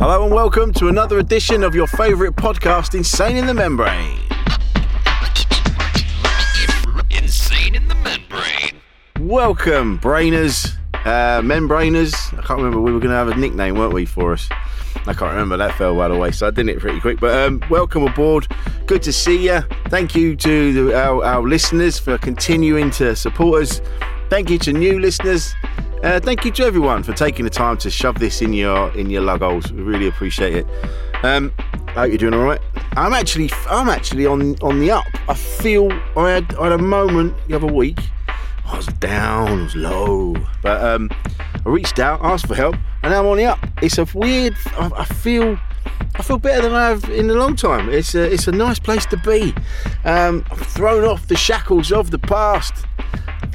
Hello and welcome to another edition of your favourite podcast, Insane in the Membrane. Insane in the membrane. Welcome, brainers, uh, membraners. I can't remember, we were going to have a nickname, weren't we, for us? I can't remember, that fell well away, so I did it pretty quick. But um, welcome aboard, good to see you. Thank you to the, our, our listeners for continuing to support us. Thank you to new listeners. Uh, thank you to everyone for taking the time to shove this in your in your lug holes. We really appreciate it. Um, I hope you're doing all right. I'm actually I'm actually on on the up. I feel I had I had a moment the other week. I was down, I was low, but um, I reached out, asked for help, and now I'm on the up. It's a weird. I, I feel. I feel better than I have in a long time. It's a, it's a nice place to be. Um, I've thrown off the shackles of the past,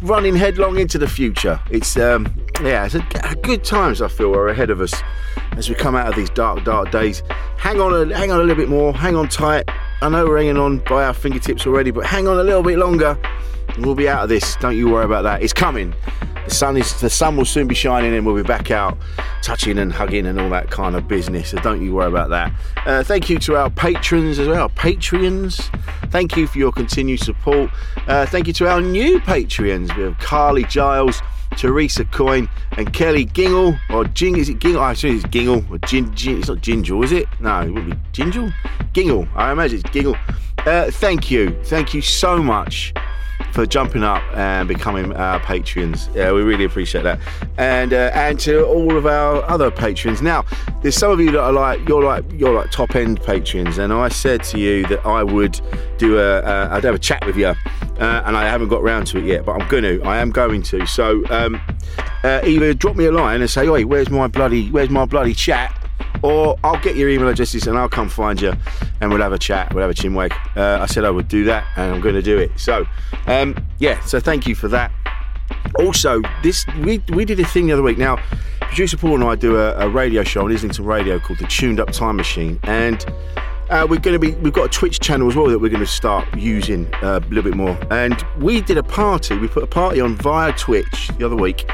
running headlong into the future. It's um, yeah, it's a, a good times I feel are ahead of us as we come out of these dark, dark days. Hang on, a, hang on a little bit more. Hang on tight. I know we're hanging on by our fingertips already, but hang on a little bit longer. We'll be out of this. Don't you worry about that. It's coming. The sun is the sun will soon be shining, and we'll be back out, touching and hugging and all that kind of business. So don't you worry about that. Uh, thank you to our patrons as well, Patreons. Thank you for your continued support. Uh, thank you to our new Patreons. We have Carly Giles. Teresa Coyne and Kelly Gingle or Jing is it Gingle? I assume it's Gingle or Gin, Gin it's not Gingle, is it? No, it would be Gingle? Gingle. I imagine it's Gingle. Uh, thank you. Thank you so much for jumping up and becoming our patrons. Yeah, we really appreciate that. And uh, and to all of our other patrons. Now, there's some of you that are like you're like you're like top end patrons, and I said to you that I would do a uh, I'd have a chat with you, uh, and I haven't got round to it yet, but I'm to. I am going to. So um, uh, either drop me a line and say, "Oi, where's my bloody where's my bloody chat?" Or I'll get your email addresses and I'll come find you and we'll have a chat, we'll have a chinwag. Uh, I said I would do that and I'm going to do it. So, um, yeah, so thank you for that. Also, this we, we did a thing the other week. Now, producer Paul and I do a, a radio show on Islington Radio called the Tuned Up Time Machine, and uh, we're going to be we've got a Twitch channel as well that we're going to start using uh, a little bit more. And we did a party. We put a party on via Twitch the other week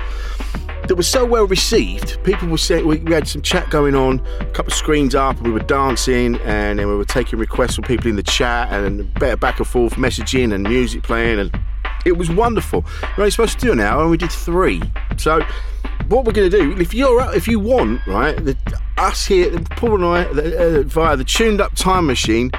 that was so well received. People were saying we, we, had some chat going on, a couple of screens up, and we were dancing, and then we were taking requests from people in the chat, and better back and forth messaging and music playing, and it was wonderful. We're only supposed to do an hour, and we did three. So, what we're going to do, if you're out if you want, right, the, us here, Paul and I, uh, via the tuned up time machine.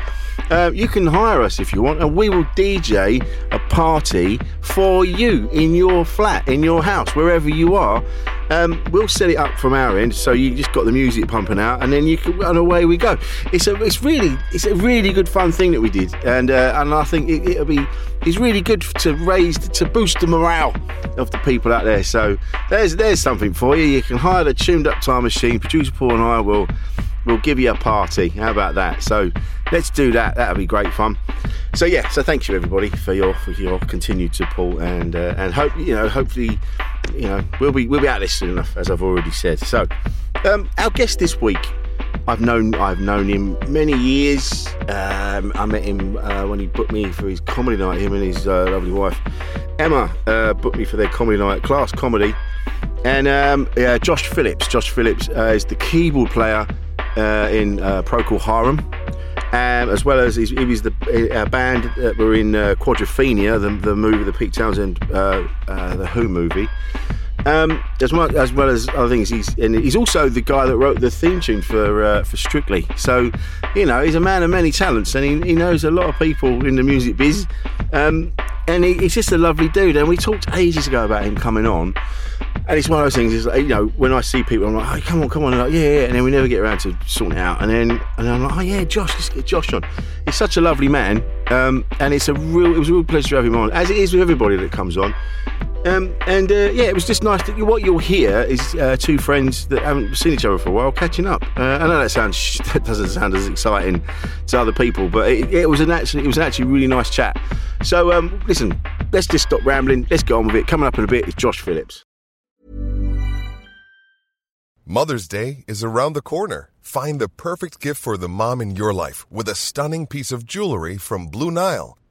Uh, you can hire us if you want, and we will DJ a party for you in your flat, in your house, wherever you are. Um, we'll set it up from our end, so you just got the music pumping out, and then you can, and away we go. It's a, it's really, it's a really good fun thing that we did, and uh, and I think it, will be, it's really good to raise, to boost the morale of the people out there. So there's, there's something for you. You can hire the tuned up time machine. Producer Paul and I will we'll give you a party. How about that? So let's do that. That'll be great fun. So yeah, so thank you everybody for your for your continued support and uh, and hope you know hopefully you know we'll be we'll be out this soon enough as I've already said. So um, our guest this week. I've known I've known him many years. Um, I met him uh, when he booked me for his comedy night. Him and his uh, lovely wife Emma uh, booked me for their comedy night, class comedy. And um, yeah, Josh Phillips. Josh Phillips uh, is the keyboard player uh, in uh, Procol Harum, um, as well as he was the uh, band that were in uh, Quadrophenia, the, the movie, the Pete Townshend, uh, uh, the Who movie. Um, as well as well as other things, he's and he's also the guy that wrote the theme tune for uh, for Strictly. So, you know, he's a man of many talents, and he, he knows a lot of people in the music biz. Um, and he, he's just a lovely dude. And we talked ages ago about him coming on. And it's one of those things. Is like, you know, when I see people, I'm like, "Oh, come on, come on!" And like, yeah, yeah. And then we never get around to sorting it out. And then, and I'm like, "Oh yeah, Josh, let's get Josh on." He's such a lovely man, um, and it's a real, it was a real pleasure to have him on, as it is with everybody that comes on. Um, and uh, yeah, it was just nice that what you'll hear is uh, two friends that haven't seen each other for a while catching up. Uh, I know that sounds that doesn't sound as exciting to other people, but it, it was an actually it was actually really nice chat. So um, listen, let's just stop rambling. Let's get on with it. Coming up in a bit is Josh Phillips. Mother's Day is around the corner. Find the perfect gift for the mom in your life with a stunning piece of jewelry from Blue Nile.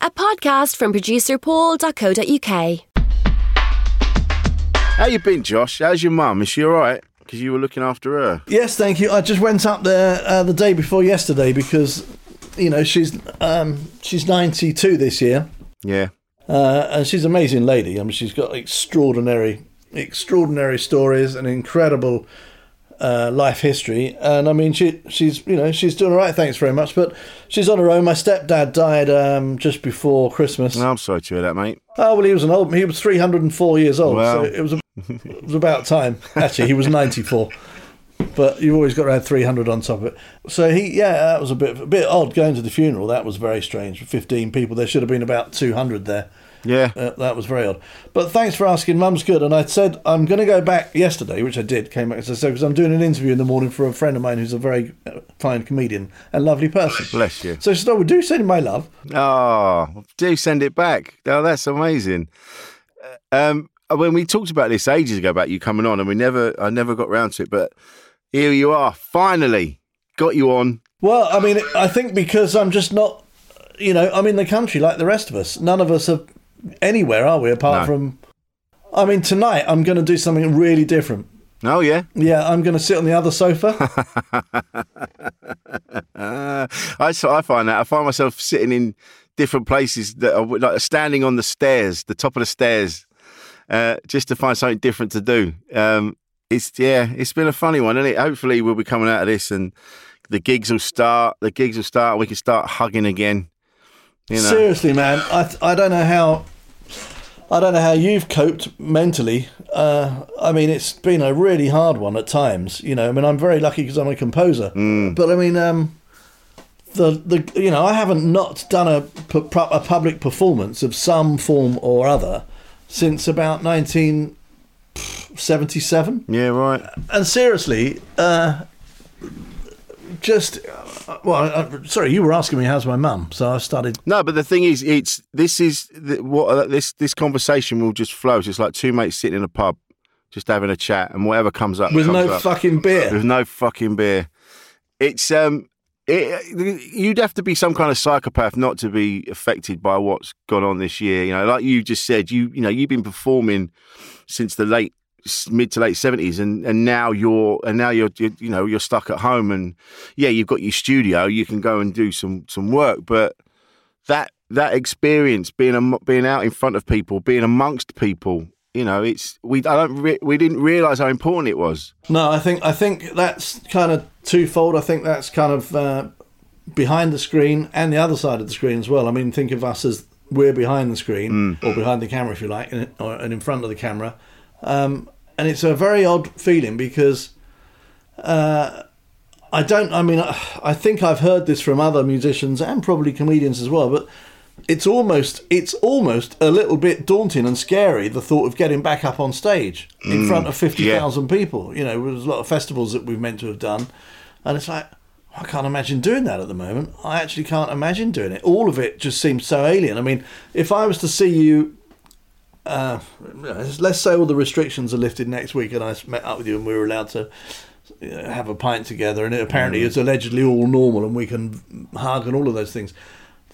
A podcast from producer paul.co.uk. How you been, Josh? How's your mum? Is she all right? Because you were looking after her. Yes, thank you. I just went up there uh, the day before yesterday because, you know, she's um, she's 92 this year, Yeah. uh, and she's an amazing lady. I mean, she's got extraordinary, extraordinary stories and incredible uh, life history. And I mean, she she's you know she's doing all right. Thanks very much. But she's on her own. My stepdad died um, just before Christmas. No, I'm sorry to hear that, mate. Oh well, he was an old. He was 304 years old. Wow. So it was a, it was about time. Actually, he was 94. But you've always got around 300 on top of it. So he, yeah, that was a bit a bit odd going to the funeral. That was very strange. 15 people. There should have been about 200 there. Yeah. Uh, that was very odd. But thanks for asking. Mum's good. And I said I'm going to go back yesterday, which I did. Came back as I said because I'm doing an interview in the morning for a friend of mine who's a very uh, fine comedian and lovely person. Bless you. So she said, "Oh, do send my love." Oh, do send it back. Oh, that's amazing. Uh, Um, when we talked about this ages ago about you coming on, and we never, I never got round to it, but here you are, finally got you on. Well, I mean, I think because I'm just not, you know, I'm in the country like the rest of us. None of us are anywhere, are we? Apart No. from, I mean, tonight I'm going to do something really different. Oh yeah, Yeah, I'm going to sit on the other sofa. I so I find that I find myself sitting in different places that are like standing on the stairs, the top of the stairs, uh, just to find something different to do. Um, it's yeah, it's been a funny one, isn't it? Hopefully, we'll be coming out of this and the gigs will start. The gigs will start. We can start hugging again. You know, Seriously, man, I I don't know how. I don't know how you've coped mentally. Uh, I mean, it's been a really hard one at times. You know, I mean, I'm very lucky because I'm a composer. But I mean, um, the the you know, I haven't not done a a public performance of some form or other since about 1977. yeah, right. And seriously, uh, just uh, well, uh, sorry, you were asking me how's my mum, so I started No, but the thing is, it's this is what uh, this this conversation will just flow. It's just like two mates sitting in a pub, just having a chat, and whatever comes up with comes no up. fucking beer. with no fucking beer. It's um, it, you'd have to be some kind of psychopath not to be affected by what's gone on this year. You know, like you just said, you you know you've been performing since the late mid to late seventies, and and now you're and now you're, you're you know you're stuck at home, and yeah, you've got your studio, you can go and do some some work, but that that experience being a, being out in front of people, being amongst people, you know, it's we I don't re- we didn't realize how important it was. No, I think I think that's kind of twofold. I think that's kind of uh, behind the screen and the other side of the screen as well. I mean, think of us as we're behind the screen or behind the camera, if you like, and, or, and in front of the camera. Um, and it's a very odd feeling because uh, I don't. I mean, I, think I've heard this from other musicians and probably comedians as well, but. It's almost it's almost a little bit daunting and scary the thought of getting back up on stage in Mm, front of fifty thousand people. You know, there's a lot of festivals that we've meant to have done, and it's like I can't imagine doing that at the moment. I actually can't imagine doing it. All of it just seems so alien. I mean, if I was to see you, uh, let's say all the restrictions are lifted next week, and I met up with you, and we were allowed to you know, have a pint together, and it apparently Mm. it's allegedly all normal, and we can hug and all of those things.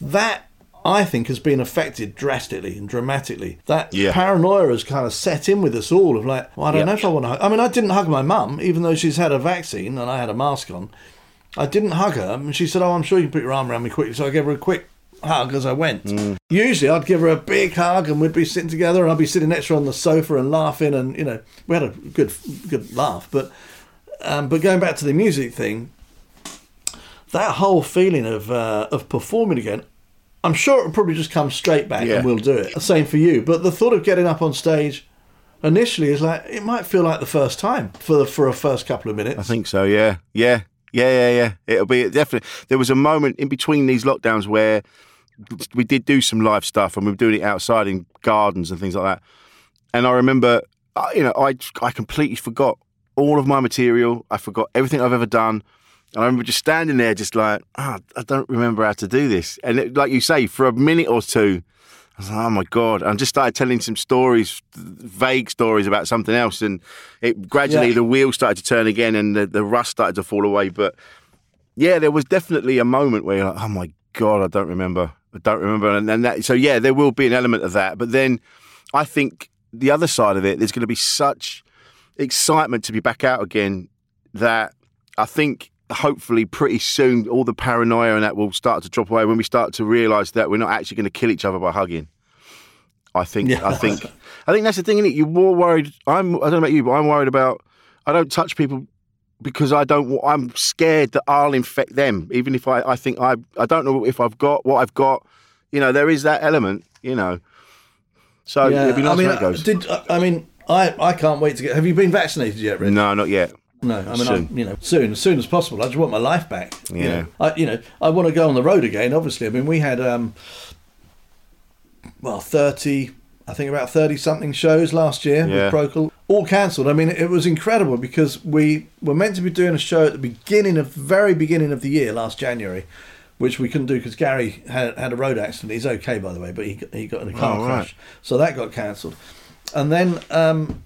That I think has been affected drastically and dramatically. That Yeah. paranoia has kind of set in with us all. Of like, well, I don't Yeah. know if I want to. hug. I mean, I didn't hug my mum, even though she's had a vaccine and I had a mask on. I didn't hug her, and she said, "Oh, I'm sure you can put your arm around me quickly." So I gave her a quick hug as I went. Usually, I'd give her a big hug, and we'd be sitting together, and I'd be sitting next to her on the sofa and laughing, and you know, we had a good, good laugh. But, um, but going back to the music thing, that whole feeling of uh, of performing again, I'm sure it'll probably just come straight back, Yeah. and we'll do it. Same for you. But the thought of getting up on stage. Initially, is like it might feel like the first time for the, for a first couple of minutes. I think so. Yeah, yeah, yeah, yeah, yeah. It'll be definitely. There was a moment in between these lockdowns where we did do some live stuff, and we were doing it outside in gardens and things like that. And I remember, you know, I I completely forgot all of my material. I forgot everything I've ever done. And I remember just standing there, just like, ah, I don't remember how to do this. And it, like you say, for a minute or two, I was like, oh my God. And I just started telling some stories, vague stories about something else. And it gradually, Yeah. the wheel started to turn again and the, the rust started to fall away. But yeah, there was definitely a moment where you're like, oh my God, I don't remember. I don't remember. And, and that, so yeah, there will be an element of that. But then I think the other side of it, there's going to be such excitement to be back out again that I think hopefully pretty soon all the paranoia and that will start to drop away when we start to realise that we're not actually going to kill each other by hugging. I think Yeah. I think I think that's the thing, is it? You're more worried I'm I don't know about you, but I'm worried about I don't touch people because I don't. I'm scared that I'll infect them. Even if I, I think I I don't know if I've got what I've got. You know, there is that element, you know. So it'd be nice I mean, it goes. Did I mean I, I can't wait to get. Have you been vaccinated yet, Rich? no, not yet. No, I mean, Soon. I, you know, soon, as soon as possible. I just want my life back. you Yeah. know. I, you know, I want to go on the road again. Obviously, I mean, we had, um, well, thirty, I think about thirty something shows last year Yeah. with Procol, all cancelled. I mean, it was incredible because we were meant to be doing a show at the beginning of, very beginning of the year, last January, which we couldn't do because Gary had had a road accident. He's okay, by the way, but he got- he got in a car Oh, right. crash, so that got cancelled. And then, um,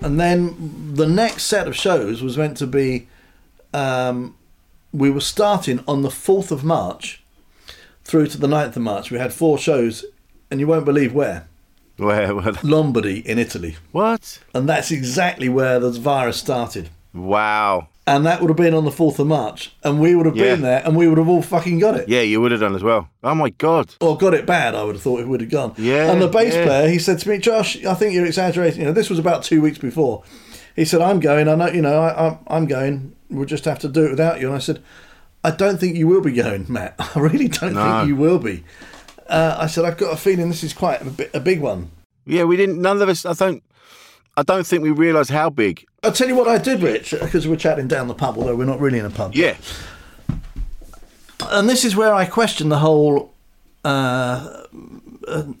and then the next set of shows was meant to be um, we were starting on the 4th of March through to the 9th of March. We had four shows, and you won't believe where. Where, Lombardy in Italy. what? And that's exactly where the virus started. Wow. And that would have been on the 4th of March. And we would have been there, and we would have all fucking got it. Yeah, you would have done as well. Oh my god. Or got it bad, I would have thought it would have gone. Yeah, And the bass yeah. player, he said to me, Josh, I think you're exaggerating. You know, this was about two weeks before. He said, I'm going. I know, you know, I, I'm, I'm going. We'll just have to do it without you. And I said, I don't think you will be going, Matt. I really don't No. think you will be. Uh, I said, I've got a feeling this is quite a, bit, a big one. Yeah, we didn't. None of us. I don't. I don't think we realised how big. I'll tell you what I did, Rich, because we're chatting down the pub, although we're not really in a pub. Yeah. and this is where I question the whole uh,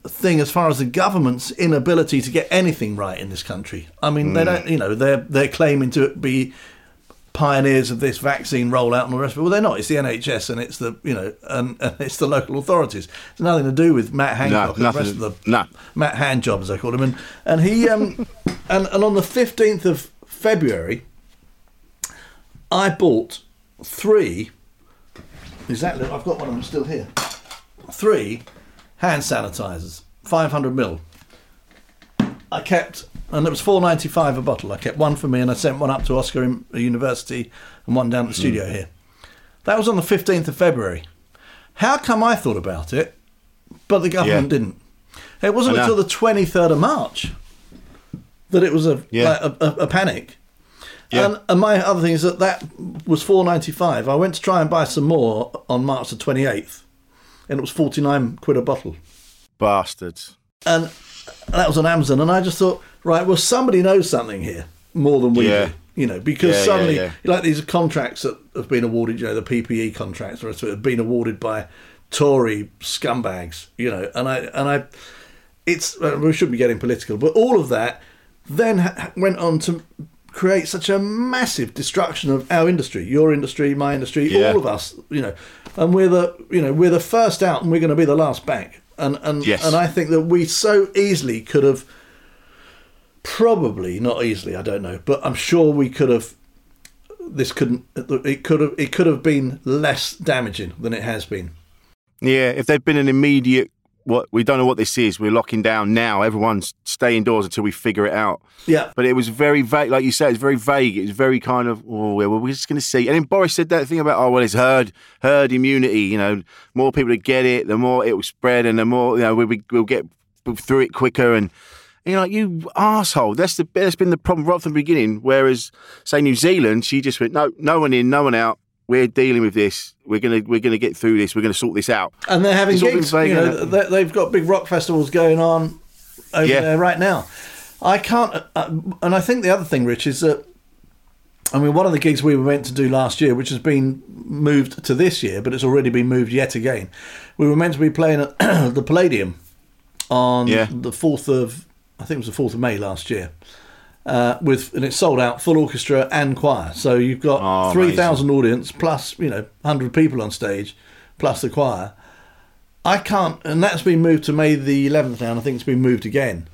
thing as far as the government's inability to get anything right in this country. I mean, they don't, you know, they're they're claiming to be pioneers of this vaccine rollout and all the rest of it. Well, they're not. It's the NHS and it's the you know and, and it's the local authorities. It's nothing to do with Matt Hancock and the rest of the no. Matt Handjob, as I call him, and and he um and and on the fifteenth of February, I bought three. Exactly, I've got one of them still here. Three hand sanitizers, five hundred mil. I kept and it was four ninety five a bottle. I kept one for me, and I sent one up to Oscar in University and one down at the hmm. studio here. That was on the fifteenth of February. How come I thought about it, but the government Yeah. didn't? It wasn't until the twenty third of March that it was a Yeah. like a, a, a panic. Yeah. And, and my other thing is that that was four ninety five. I went to try and buy some more on March the twenty eighth, and it was forty nine quid a bottle Bastards. and that was on Amazon. And I just thought, right, well, somebody knows something here more than we Yeah. do, you know, because Yeah, suddenly, yeah. like these contracts that have been awarded, you know, the PPE contracts, or have been awarded by Tory scumbags, you know, and I and I, it's uh, we shouldn't be getting political, but all of that then ha- went on to create such a massive destruction of our industry, your industry, my industry, all of us, you know, and we're the you know we're the first out, and we're going to be the last back, and and Yes. and I think that we so easily could have, probably not easily, I don't know, but I'm sure we could have. This couldn't. It could have. It could have been less damaging than it has been. Yeah, if there'd been an immediate what we don't know what this is, we're locking down now. Everyone's stay indoors until we figure it out. Yeah. But it was very vague, like you said, it's very vague. It's very kind of, oh, well, we're just going to see. And then Boris said that thing about, oh, well, it's herd herd immunity. You know, more people that get it, the more it will spread, and the more you know we'll, we'll get through it quicker. And you know, like, you asshole. That's the that's been the problem right from the beginning. Whereas, say New Zealand, she just went, no, no one in, no one out. We're dealing with this. We're gonna we're gonna get through this. We're gonna sort this out. And they're having It's all been gigs. You know, they've got big rock festivals going on over Yeah. there right now. I can't, uh, and I think the other thing, Rich, is that I mean, one of the gigs we were meant to do last year, which has been moved to this year, but it's already been moved yet again. We were meant to be playing at the Palladium on Yeah. the fourth of, I think it was the fourth of May last year. Uh, with and it's sold out, full orchestra and choir. So you've got Oh, three thousand audience plus you know hundred people on stage, plus the choir. I can't, and that's been moved to May the 11th now, and I think it's been moved again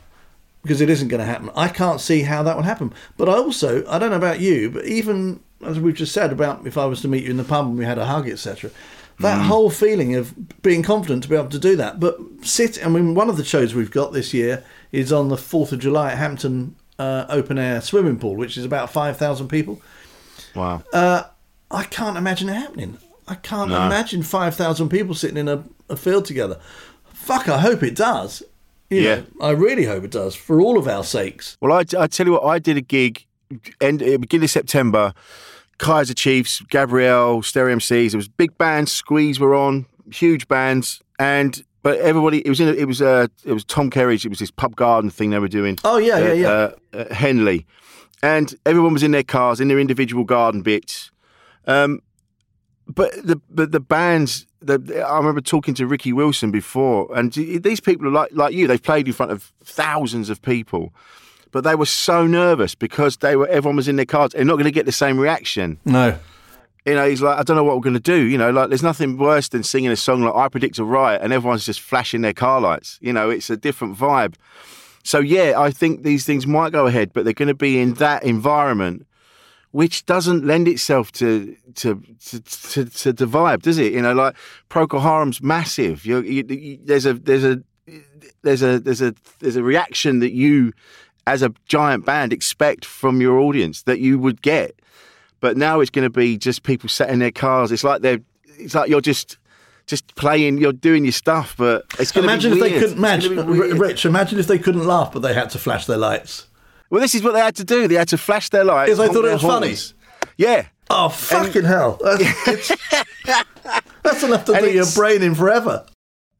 because it isn't going to happen. I can't see how that would happen. But I also, I don't know about you, but even as we've just said about if I was to meet you in the pub and we had a hug, etc., that whole feeling of being confident to be able to do that. But sit, I mean, one of the shows we've got this year is on the 4th of July at Hampton uh, Open Air Swimming Pool, which is about 5,000 people. Wow. I can't imagine it happening. I can't No. imagine 5,000 people sitting in a, a field together. Fuck, I hope it does. You Yeah. know, I really hope it does for all of our sakes. Well, I, I tell you what, I did a gig end uh, beginning of September. Kaiser Chiefs, Gabrielle, Stereo MCs. It was big bands. Squeeze were on, huge bands, and but everybody. It was in. A, it was uh, it was Tom Kerridge. It was this pub garden thing they were doing. Oh, yeah, yeah, uh, yeah. Uh, uh, Henley, and everyone was in their cars in their individual garden bits. Um, but the but the bands. The, I remember talking to Ricky Wilson before, and these people are like like you. They've played in front of thousands of people, but they were so nervous because they were everyone was in their cars. They're not going to get the same reaction. No. You know, he's like, I don't know what we're going to do. You know, like there's nothing worse than singing a song like "I Predict a Riot" and everyone's just flashing their car lights. You know, it's a different vibe. So yeah, I think these things might go ahead, but they're going to be in that environment, which doesn't lend itself to to to, to, to the vibe, does it? You know, like Procol Harum's massive. You, you, there's a there's a there's a there's a there's a reaction that you, as a giant band, expect from your audience that you would get. But now it's going to be just people sat in their cars. It's like they're it's like you're just just playing, you're doing your stuff, but it's going Imagine to if be they couldn't It's match. gonna be weird. Rich, imagine if they couldn't laugh, but they had to flash their lights. Well, this is what they had to do. They had to flash their lights. Because they thought it was funny. Yeah. Oh, fucking hell. That's, that's enough to And do your brain in forever.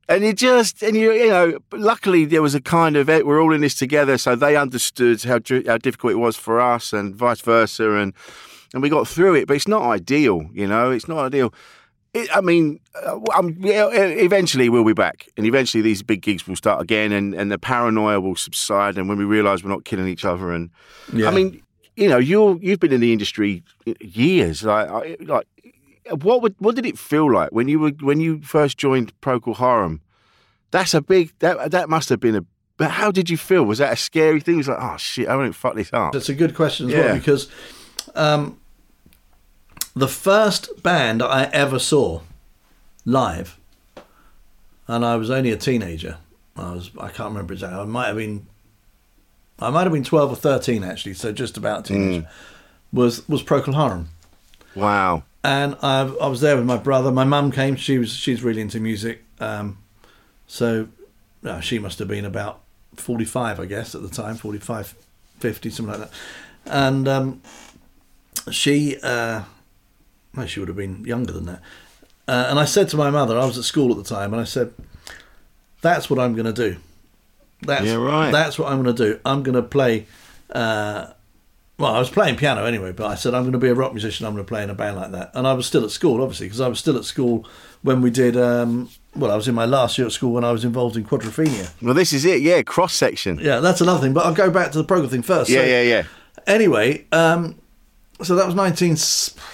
And you just, and you, you know, luckily there was a kind of, eh, we're all in this together, so they understood how how difficult it was for us, and vice versa, and and we got through it. But it's not ideal, you know, it's not ideal. It, I mean, uh, I'm, eventually we'll be back, and eventually these big gigs will start again, and and the paranoia will subside, and when we realise we're not killing each other, and Yeah. I mean, you know, you you've been in the industry years, like like. What would what did it feel like when you were when you first joined Procol Harum? That's a big that that must have been a. But how did you feel? Was that a scary thing? It was like, oh shit, I won't fuck this up. That's a good question as Yeah. well because um, the first band I ever saw live, and I was only a teenager. I was I can't remember exactly. I might have been I might have been 12 or 13 actually, so just about teenage, Mm. was, was Procol Harum. Wow. And I, I was there with my brother. My mum came. She was she's really into music. Um, so uh, she must have been about 45, I guess, at the time, 45, 50, something like that. And um, she, uh, well, she would have been younger than that. Uh, and I said to my mother, I was at school at the time, and I said, "That's what I'm going to do. That's Yeah, right. That's what I'm going to do. I'm going to play." Uh, well, I was playing piano anyway, but I said I'm going to be a rock musician. I'm going to play in a band like that. And I was still at school, obviously, because I was still at school when we did. Um, well, I was in my last year at school when I was involved in quadrophenia. Well, this is it. Yeah, cross section. Yeah, that's another thing. But I'll go back to the Procol thing first. Yeah, So- yeah, yeah. Anyway, um, so that was 19,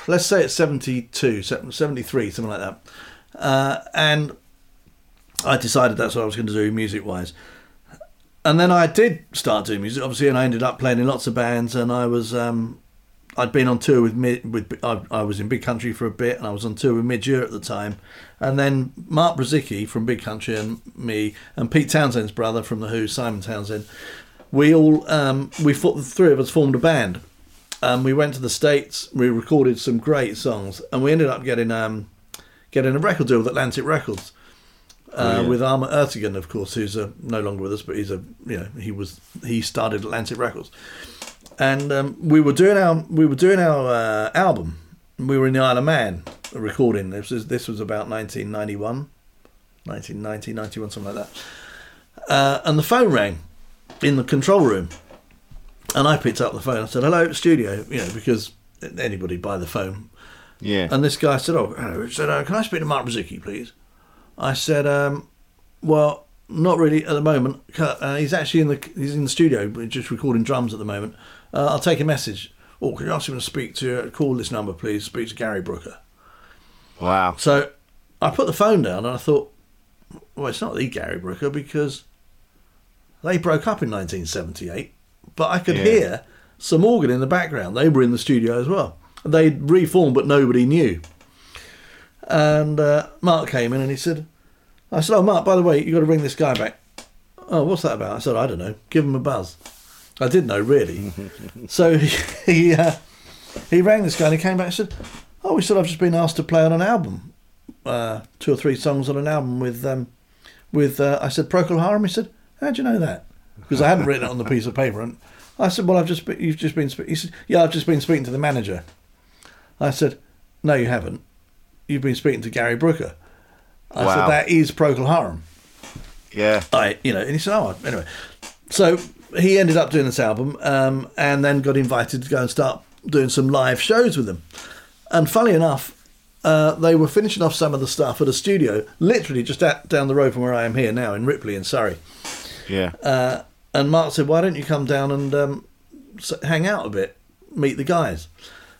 let's say it's 72, 73, something like that. Uh, and I decided that's what I was going to do music wise. And then I did start doing music, obviously, and I ended up playing in lots of bands. And I was, um, I'd been on tour with mid, with I, I was in Big Country for a bit, and I was on tour with Midge Ure at the time. And then Mark Brzezicki from Big Country and me, and Pete Townshend's brother from the Who, Simon Townshend, we all um, we the three of us formed a band. Um, we went to the states. We recorded some great songs, and we ended up getting um, getting a record deal with Atlantic Records uh, Brilliant. with Ahmet Ertegun, of course, who's uh no longer with us, but he's a you know he was he started Atlantic Records, and um, we were doing our we were doing our uh, album. We were in the Isle of Man recording. This was this was about 1991, 1990, 91, something like that. Uh, and the phone rang in the control room, and I picked up the phone. I said, "Hello, studio," you know, because anybody by the phone. Yeah. And this guy said, "Oh, hello." He said, uh, "Can I speak to Mark Brzezicki, please?" I said, um, "Well, not really at the moment. Uh, he's actually in the he's in the studio, just recording drums at the moment. Uh, I'll take a message. Or can you ask him to speak to call this number, please? Speak to Gary Brooker." Wow. So I put the phone down and I thought, well, it's not the Gary Brooker because they broke up in 1978. But I could Yeah. hear some organ in the background. They were in the studio as well. They'd reformed, but nobody knew. And uh, Mark came in and he said, I said, oh, Mark, by the way, you've got to ring this guy back. Oh, what's that about? I said, I don't know. Give him a buzz. I did know, really. so he, he, uh, he rang this guy and he came back and said, Oh, he said, I've just been asked to play on an album, uh, two or three songs on an album with, um, with uh, I said, Procol Harum. He said, How'd you know that? Because I hadn't written it on the piece of paper. And I said, Well, I've just been, you've just been, spe-. he said, Yeah, I've just been speaking to the manager. I said, No, you haven't. You've been speaking to Gary Brooker. I Wow. said, That is Procol Harum. Yeah. I, you know, and he said, oh, anyway. So he ended up doing this album um, and then got invited to go and start doing some live shows with them. And funny enough, uh, they were finishing off some of the stuff at a studio, literally just at, down the road from where I am here now in Ripley in Surrey. Yeah. Uh, and Mark said, why don't you come down and um, hang out a bit, meet the guys?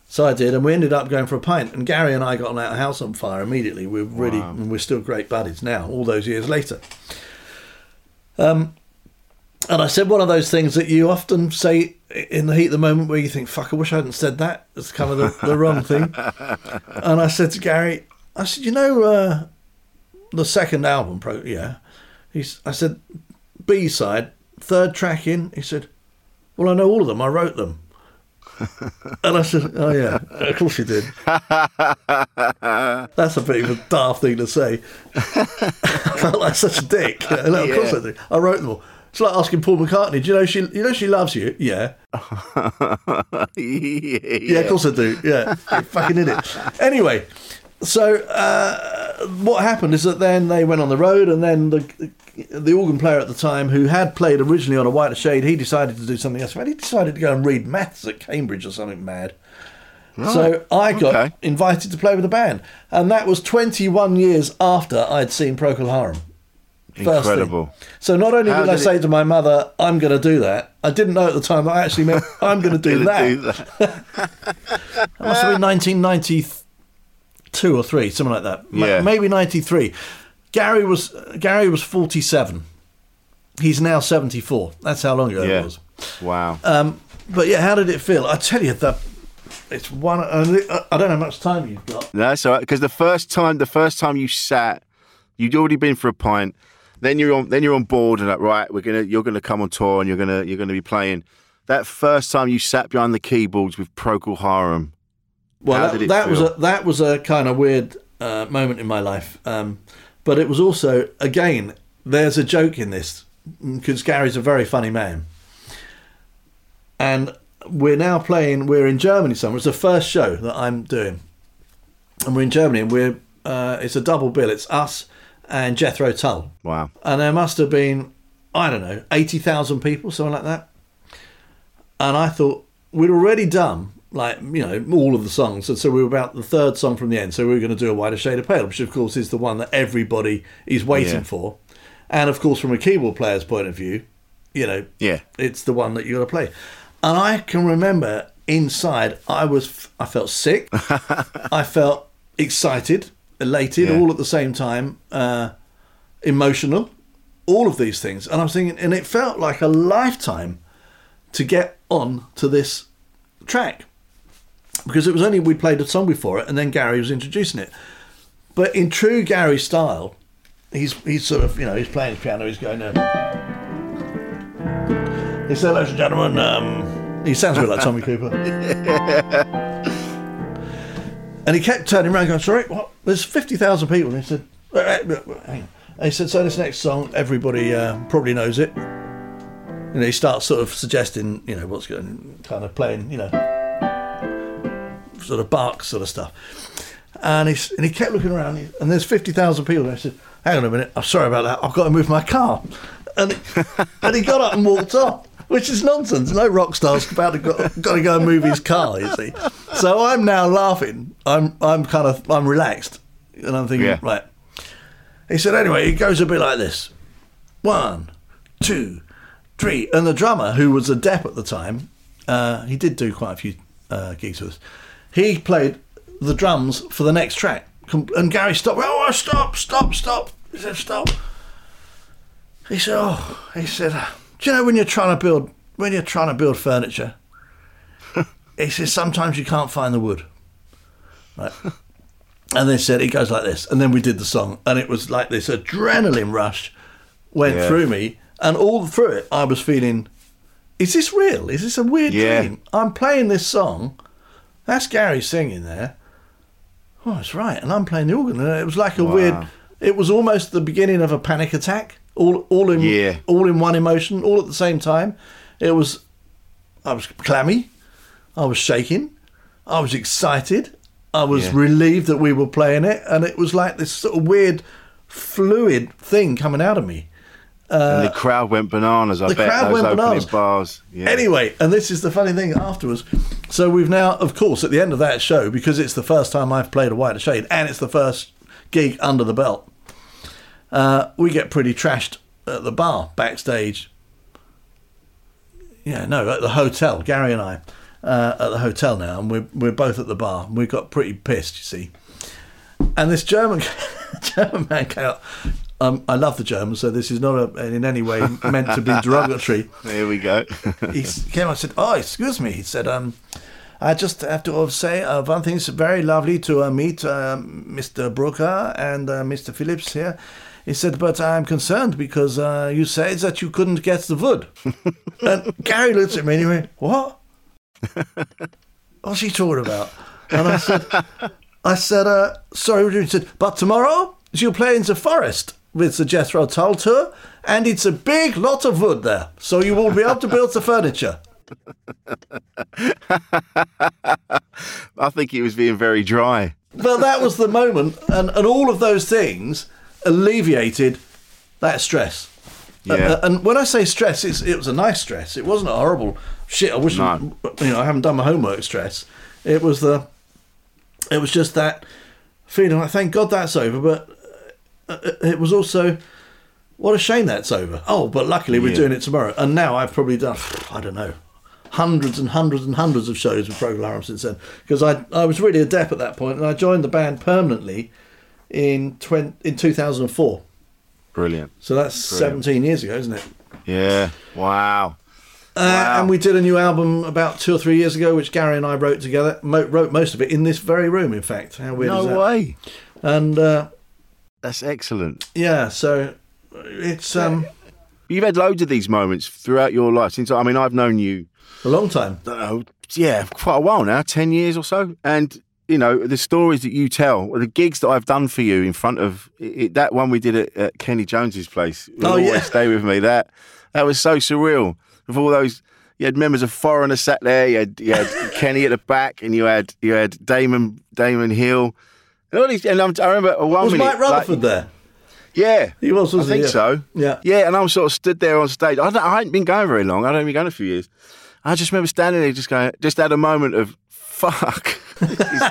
So I did, and we ended up going for a pint. And Gary and I got on our house on fire immediately. We're really, and we're still great buddies now, all those years later. Um, and I said one of those things that you often say in the heat of the moment where you think, fuck, I wish I hadn't said that. It's kind of the, the wrong thing. And I said to Gary, I said, you know, uh, the second album, pro- yeah. He's, I said, B side, third track in. He said, well, I know all of them. I wrote them. and I said, oh, yeah, of course you did. That's a bit of a daft thing to say. I felt like such a dick. You know, Of course Yeah. I did. I wrote them all. It's like asking Paul McCartney, do you know she you know she loves you? Yeah. yeah. Yeah, of course I do. Yeah. You fucking idiot. Anyway, so uh, what happened is that then they went on the road and then the the organ player at the time who had played originally on a whiter shade, he decided to do something else. He decided to go and read maths at Cambridge or something mad. So I got okay. invited to play with the band, and that was 21 years after I'd seen Procol Harum. Incredible. So not only How did I did say it- to my mother, "I'm going to do that," I didn't know at the time that I actually meant I'm going to do that. do that. That must have been 1992 or three, something like that. Yeah. maybe 93. Gary was Gary was 47. He's now 74. That's how long ago Yeah. it was. Wow. Um, but yeah, how did it feel? I tell you, the it's one. I I don't know how much time you've got. No, that's all right. Because the first time, the first time you sat, you'd already been for a pint. then you're on then you're on board and like right, we're gonna you're gonna come on tour and you're gonna you're gonna be playing. That first time you sat behind the keyboards with Procol Harum. Well, How that, did it that was a that was a kind of weird uh, moment in my life, um, but it was also again. There's a joke in this because Gary's a very funny man, and we're now playing. We're in Germany somewhere. It's the first show that I'm doing, and we're in Germany, and we're uh, it's a double bill. It's us and Jethro Tull, Wow. and there must have been I don't know eighty thousand people, something like that. And I thought we'd already done like you know all of the songs, and so we were about the third song from the end. So we were going to do a whiter shade of pale, which of course is the one that everybody is waiting Yeah. for. And of course, from a keyboard player's point of view, you know, Yeah. it's the one that you got to play. And I can remember inside, I was, I felt sick, I felt excited, elated, Yeah. all at the same time, uh, emotional, all of these things. And I was thinking, and it felt like a lifetime to get on to this track because it was only we played a song before it, and then Gary was introducing it. But in true Gary style, he's he's sort of you know he's playing his piano, he's going. Um, he said, "Ladies and gentlemen," um, he sounds a bit like Tommy Cooper. and he kept turning around, going, "Sorry, what? There's fifty thousand people." And he said, "Wait, wait, wait, wait, hang on." And he said, "So this next song, everybody uh, probably knows it." You know, he starts sort of suggesting, you know, what's going, kind of playing, you know, sort of bark sort of stuff. And he and he kept looking around, and there's fifty thousand people. And I said, "Hang on a minute, I'm sorry about that. I've got to move my car." And and he got up and walked off, which is nonsense. No rock star's about to go, got to go and move his car. You see, so I'm now laughing. I'm I'm kind of I'm relaxed, and I'm thinking, Yeah. right. He said, anyway, it goes a bit like this: one, two, three, and the drummer, who was a dep at the time, uh, he did do quite a few uh, gigs with us. He played the drums for the next track, and Gary stopped. Oh, stop, stop, stop! He said, stop. He said, oh, he said, do you know when you're trying to build when you're trying to build furniture? he says sometimes you can't find the wood. Right. And they said it goes like this, and then we did the song, and it was like this adrenaline rush went Yeah. through me, and all through it, I was feeling, is this real? Is this a weird Yeah. dream? I'm playing this song, that's Gary singing there. Oh, that's right, and I'm playing the organ, and it was like a Wow. weird. It was almost the beginning of a panic attack, all all in Yeah. all in one emotion, all at the same time. It was, I was clammy, I was shaking, I was excited, I was Yeah. relieved that we were playing it, and it was like this sort of weird, fluid thing coming out of me. And the crowd went bananas. I Uh, the bet crowd those went bananas. bars. Yeah. Anyway, and this is the funny thing afterwards. So we've now, of course, at the end of that show, because it's the first time I've played a White Shade and it's the first gig under the belt, uh, we get pretty trashed at the bar backstage. Yeah, no, at the hotel. Gary and I uh, at the hotel now, and we're we're both at the bar. And we got pretty pissed, you see. And this German German man came out. Um, I love the Germans, so this is not a, in any way meant to be derogatory There we go. he came and said, "Oh, excuse me." He said, um, "I just have to say uh, one thing. It's very lovely to uh, meet uh, Mr. Brooker and uh, Mr. Phillips here." He said, "But I'm concerned because uh, you said that you couldn't get the wood." and Gary looked at me and he went, "What? What's he talking about?" And I said, "I said, uh, sorry." what do you-" He said, "But tomorrow you'll play in the forest." With the Jethro Tull tour, and it's a big lot of wood there, so you will be able to build the furniture. I think he was being very dry. But that was the moment, and, and all of those things alleviated that stress. Yeah. Uh, and when I say stress, it's, it was a nice stress. It wasn't a horrible shit. I wish No. you know I haven't done my homework stress. It was the, it was just that feeling like thank God that's over. But uh, it was also what a shame that's over. Oh, but luckily we're Yeah. doing it tomorrow. And now I've probably done I don't know hundreds and hundreds and hundreds of shows with Procol Harum since then because I I was really adept at that point and I joined the band permanently in 20, in 2004. Brilliant. So that's Brilliant. 17 years ago, isn't it? Yeah. Wow. Uh, Wow. And we did a new album about two or three years ago, which Gary and I wrote together. Mo- wrote most of it in this very room, in fact. How weird is No that? way. And uh, That's excellent. yeah, so it's um, You've had loads of these moments throughout your life. Since I mean, I've known you, a long time. Know, yeah, quite a while now, ten years or so, and. You know the stories that you tell, the gigs that I've done for you in front of it, that one we did at, at Kenny Jones's place. will Oh, always yeah. stay with me. That that was so surreal. With all those, you had members of Foreigner sat there. You had, you had Kenny at the back, and you had you had Damon Damon Hill, and all these. And I'm, I remember one Was minute, Mike Rutherford like- there? Yeah, He was, I wasn't think? Yeah. so. Yeah. Yeah, and I was sort of stood there on stage. I, I hadn't been going very long. I'd only been going a few years. I just remember standing there, just going, just had a moment of fuck. this, is,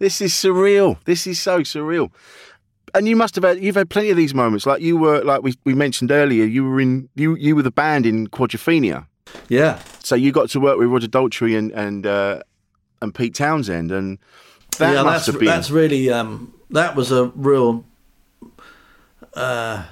this is surreal. This is so surreal. And you must have had, you've had plenty of these moments. Like you were, like we, we mentioned earlier, you were in, you you were the band in Quadrophenia. Yeah. So you got to work with Roger Daltrey and and uh, and Pete Townshend, and that yeah, must that's have been. that's really um, that was a real, uh,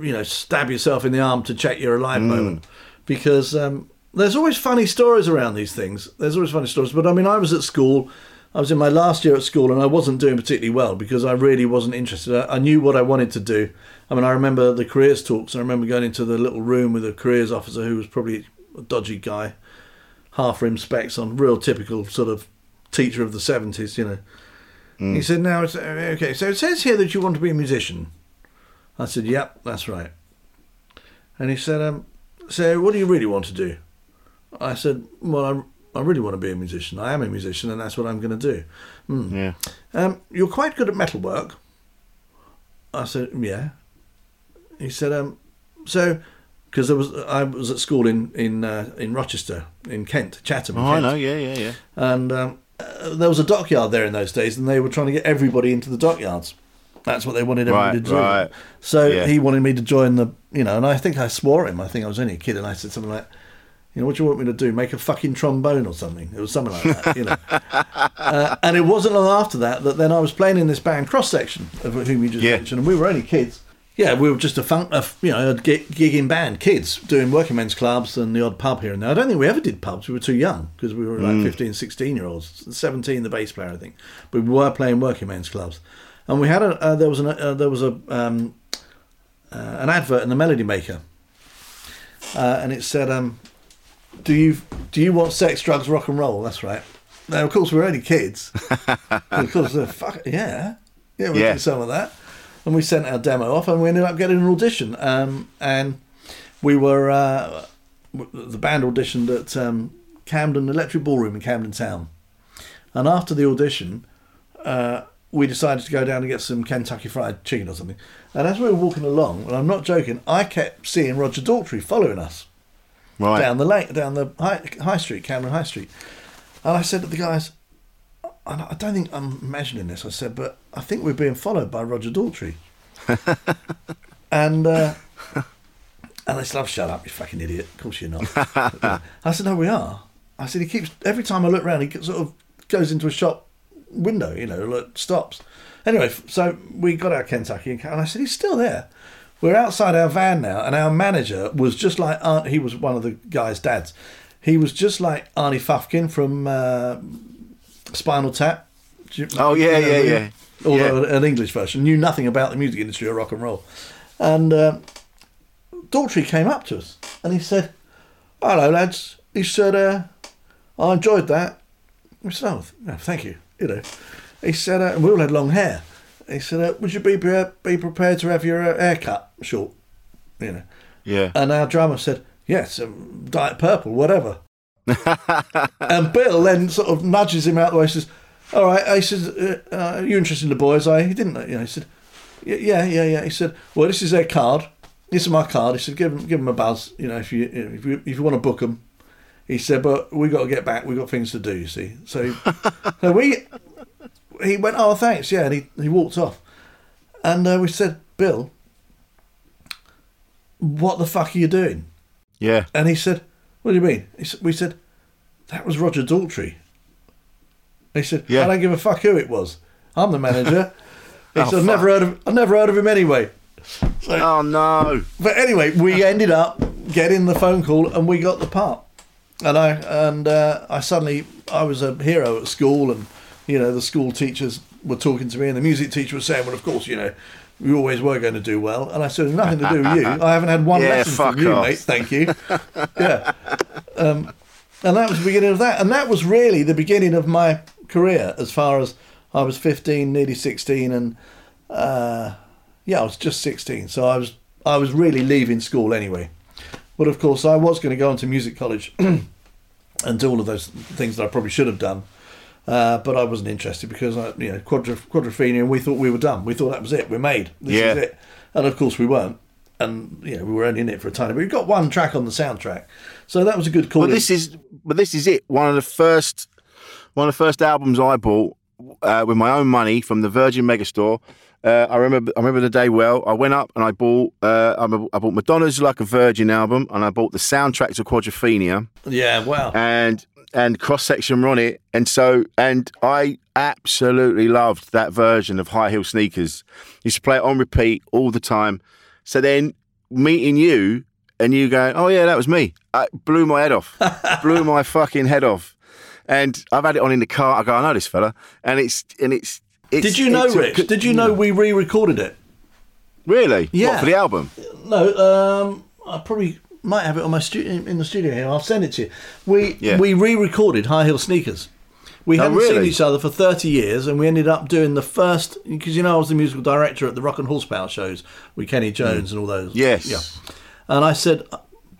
you know, stab yourself in the arm to check you're Mm. alive moment, because um, there's always funny stories around these things. There's always funny stories, but I mean, I was at school. I was in my last year at school, and I wasn't doing particularly well because I really wasn't interested. I, I knew what I wanted to do. I mean, I remember the careers talks. I remember going into the little room with a careers officer who was probably a dodgy guy, half rim specs on, real typical sort of teacher of the seventies, you know. He said, "Now, it's, okay, so it says here that you want to be a musician." I said, "Yep, that's right." And he said, um, "So, what do you really want to do?" I said, "Well, I, I really want to be a musician. I am a musician, and that's what I'm going to do." "Hmm. yeah. Um, you're quite good at metalwork. I said, yeah. He said, um, so, because there was I was at school in in uh, in Rochester, in Kent, Chatham. in Oh, I know. Yeah, yeah, yeah. And um, uh, there was a dockyard there in those days, and they were trying to get everybody into the dockyards. That's what they wanted everybody Right, to do. right. So Yeah. he wanted me to join the, you know, and I think I swore him. I think I was only a kid, and I said something like, you know, what do you want me to do? Make a fucking trombone or something? It was something like that, you know. uh, and it wasn't long after that that then I was playing in this band Cross Section, of whom you just Yeah. mentioned, and we were only kids. Yeah, we were just a fun, a, you know, a gig, gigging band, kids doing working men's clubs and the odd pub here and there. I don't think we ever did pubs. We were too young because we were like 15, 16 year olds. 17, the bass player, I think. But we were playing working men's clubs, and we had a uh, there was an uh, there was a um, uh, an advert in the Melody Maker, uh, and it said, um, "Do you do you want sex, drugs, rock and roll?" That's right. Now, of course, we're only kids. Of course, uh, fuck yeah, yeah, we Yeah. did some of that, and we sent our demo off, and we ended up getting an audition. Um, and we were uh, the band auditioned at um, Camden Electric Ballroom in Camden Town, and after the audition, uh, we decided to go down and get some Kentucky Fried Chicken or something. And as we were walking along, and I'm not joking, I kept seeing Roger Daltrey following us Right. down the lane, down the high, high street, Camden High Street. And I said to the guys, I I don't think I'm imagining this. I said, but I think we're being followed by Roger Daltrey. and uh, and they said, "Oh, shut up, you fucking idiot! Of course you're not." I said, "No, we are." I said, "He keeps every time I look around, he sort of goes into a shop window, you know, like stops." Anyway, so we got our Kentucky, and I said, "He's still there." We're outside our van now, and our manager was just like Aunt. He was one of the guy's dads. He was just like Artie Fufkin from uh, Spinal Tap. You- Oh, yeah, you know yeah, yeah. Although an English version, knew nothing about the music industry or rock and roll. And uh, Daltrey came up to us and he said, "Hello, lads." He said, uh, "I enjoyed that." We said, "Oh, no, thank you." You know, he said, uh, we all had long hair. He said, uh, "Would you be be prepared to have your uh, hair cut short?" You know, Yeah. and our drummer said, "Yes, um, diet purple, whatever." and Bill then sort of nudges him out the way. Says, "All right." He says, uh, uh, "You interested in the boys?" I he didn't. You know, he said, "Yeah, yeah, yeah." He said, "Well, this is their card. This is my card." He said, "Give them, give them a buzz. You know, if you if you if you want to book them." He said, "But we got to get back. We got things to do. You see." So, so we he went, "Oh, thanks." Yeah, and he he walked off, and uh, we said, "Bill." What the fuck are you doing? Yeah. And he said, "What do you mean?" "We said that was Roger Daltrey." He said, Yeah. "I don't give a fuck who it was. I'm the manager." He Oh, said, "I've never heard of. I've never heard of him anyway." Oh no. But anyway, we ended up getting the phone call, and we got the part. And I and uh, I suddenly I was a hero at school, and you know the school teachers were talking to me, and the music teacher was saying, "Well, of course, you know." You always were going to do well. And I said, "It's nothing to do with you. I haven't had one Yeah, lesson from you, off. mate. Thank you." yeah. Um, and that was the beginning of that. And that was really the beginning of my career as far as I was 15, nearly 16. And uh, yeah, I was just 16. So I was, I was really leaving school anyway. But of course, I was going to go on to music college and do all of those things that I probably should have done. Uh, but I wasn't interested because I, you know, quadra, quadrophenia, and we thought we were done. We thought that was it. We're made. This Yeah. is it. And of course, we weren't. And you know, we were only in it for a tiny. But we got one track on the soundtrack, so that was a good call. But this is, but this is it. One of the first, one of the first albums I bought uh, with my own money from the Virgin Megastore. Uh, I remember, I remember the day well. I went up and I bought, uh, I I bought Madonna's Like a Virgin album, and I bought the soundtrack to Quadrophenia. yeah, wow. and and cross section were on it, and so and I absolutely loved that version of High Heel Sneakers. Used to play it on repeat all the time. So then meeting you and you going, oh yeah, that was me. I blew my head off, blew my fucking head off. And I've had it on in the car. I go, I know this fella, and it's and it's. it's Did you know, Rich? Did you know we re-recorded it? Really? Yeah. What, for the album? No, um, I probably might have it on my stu- in the studio here. I'll send it to you. We Yeah. we re-recorded High Heel Sneakers. We Oh, hadn't seen each other for 30 years, and we ended up doing the first because you know I was the musical director at the Rock and Horsepower shows with Kenny Jones and all those. Mm. Yes. Yeah. And I said,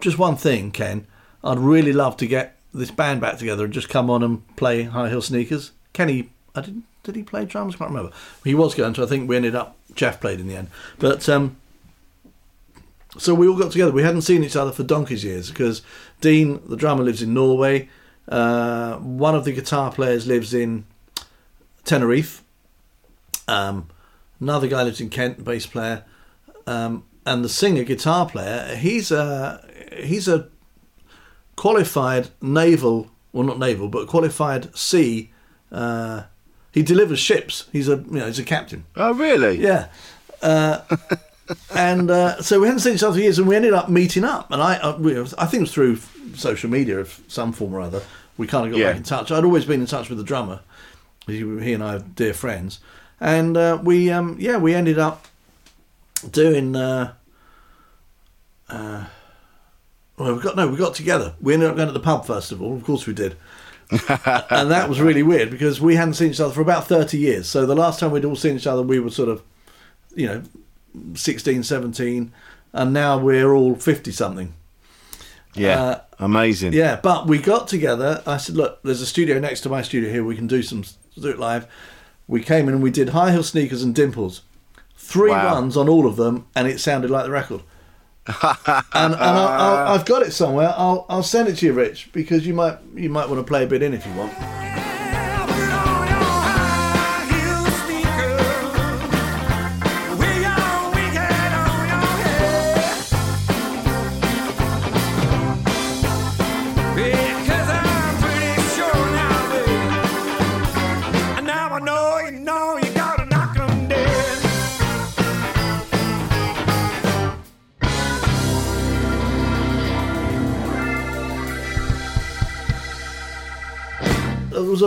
just one thing, Ken. I'd really love to get this band back together and just come on and play High Heel Sneakers. Kenny, I didn't. Did he play drums? I can't remember. He was going to. I think we ended up. Jeff played in the end, but um, so we all got together. We hadn't seen each other for donkey's years because Dean, the drummer, lives in Norway. Uh, one of the guitar players lives in Tenerife. Um, another guy lives in Kent, bass player, um, and the singer, guitar player. He's a he's a qualified naval, well not naval, but qualified sea. Uh, he delivers ships. He's a you know he's a captain. Oh, really? Yeah. Uh, and uh, so we hadn't seen each other for years, and we ended up meeting up. And I, uh, we, I think it was through social media of some form or other. We kind of got Yeah. back in touch. I'd always been in touch with the drummer. He, he and I are dear friends, and uh, we, um, yeah, we ended up doing. Uh, uh, well, we got no, we got together. We ended up going to the pub first of all. Of course, we did. and that was really weird because we hadn't seen each other for about 30 years. So the last time we'd all seen each other, we were sort of, you know, 16, 17, and now we're all 50 something. Yeah. Uh, Amazing. Yeah, but we got together. I said, look, there's a studio next to my studio here. We can do some do it live. We came in and we did High Heel Sneakers and Dimples. Three Wow. runs on all of them, and it sounded like the record. and and I'll, I've got it somewhere. I'll I'll send it to you, Rich, because you might you might want to play a bit in if you want.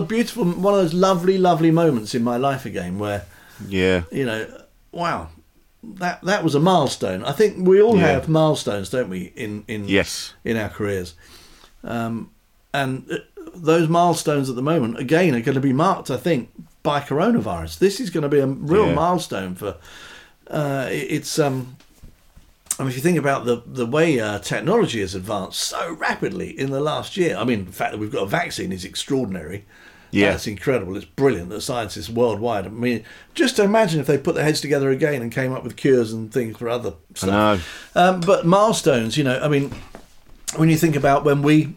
Beautiful, one of those lovely, lovely moments in my life again, where Yeah. you know, wow, that that was a milestone. I think we all Yeah. have milestones, don't we? In in Yes. in our careers, um, and uh, those milestones at the moment again are going to be marked, I think, by coronavirus. This is going to be a real Yeah. milestone for. Uh, it's um. I mean, if you think about the the way uh, technology has advanced so rapidly in the last year, I mean, the fact that we've got a vaccine is extraordinary. Yeah. That's incredible. It's brilliant that scientists worldwide. I mean, just imagine if they put their heads together again and came up with cures and things for other I stuff. know. Um, but milestones, you know, I mean, when you think about when we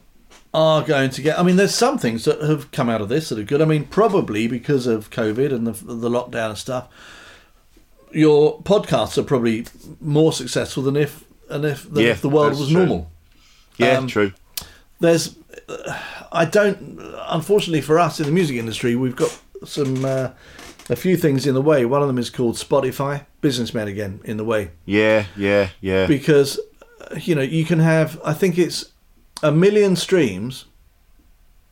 are going to get, I mean, there's some things that have come out of this that are good. I mean, probably because of COVID and the, the lockdown and stuff, your podcasts are probably more successful than if and if than Yeah, if the world was true. normal. Yeah, Um, true. There's, I don't, unfortunately for us in the music industry, we've got some uh, a few things in the way. One of them is called Spotify. Businessmen again in the way Yeah, yeah, yeah. because you know you can have I think it's a million streams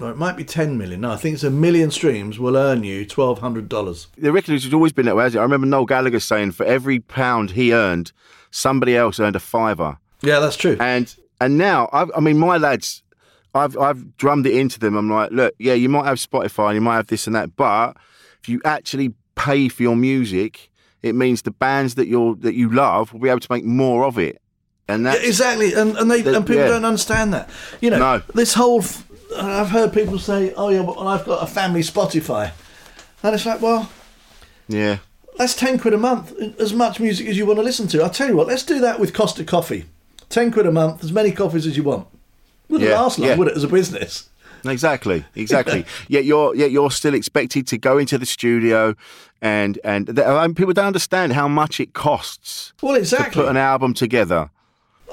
or it might be 10 million. No, I think it's a million streams will earn you $1,200. The record has always been that way? I remember Noel Gallagher saying for every pound he earned, somebody else earned a fiver. Yeah, that's true. And and now, I've, I mean, my lads, I've I've drummed it into them. I'm like, look, yeah, you might have Spotify, and you might have this and that, but if you actually pay for your music, it means the bands that you're that you love will be able to make more of it. And Yeah, exactly, and and they The- and people yeah. don't understand that. You know, No. this whole. F- I've heard people say, "Oh yeah, well, I've got a family Spotify," and it's like, well, yeah, that's ten quid a month, as much music as you want to listen to. I'll tell you what, let's do that with Costa Coffee. Ten quid a month, as many coffees as you want. Wouldn't Yeah, last long, yeah. would it, as a business? Exactly, exactly. yet you're yet you're still expected to go into the studio, and and th- people don't understand how much it costs Well, to exactly. put an album together.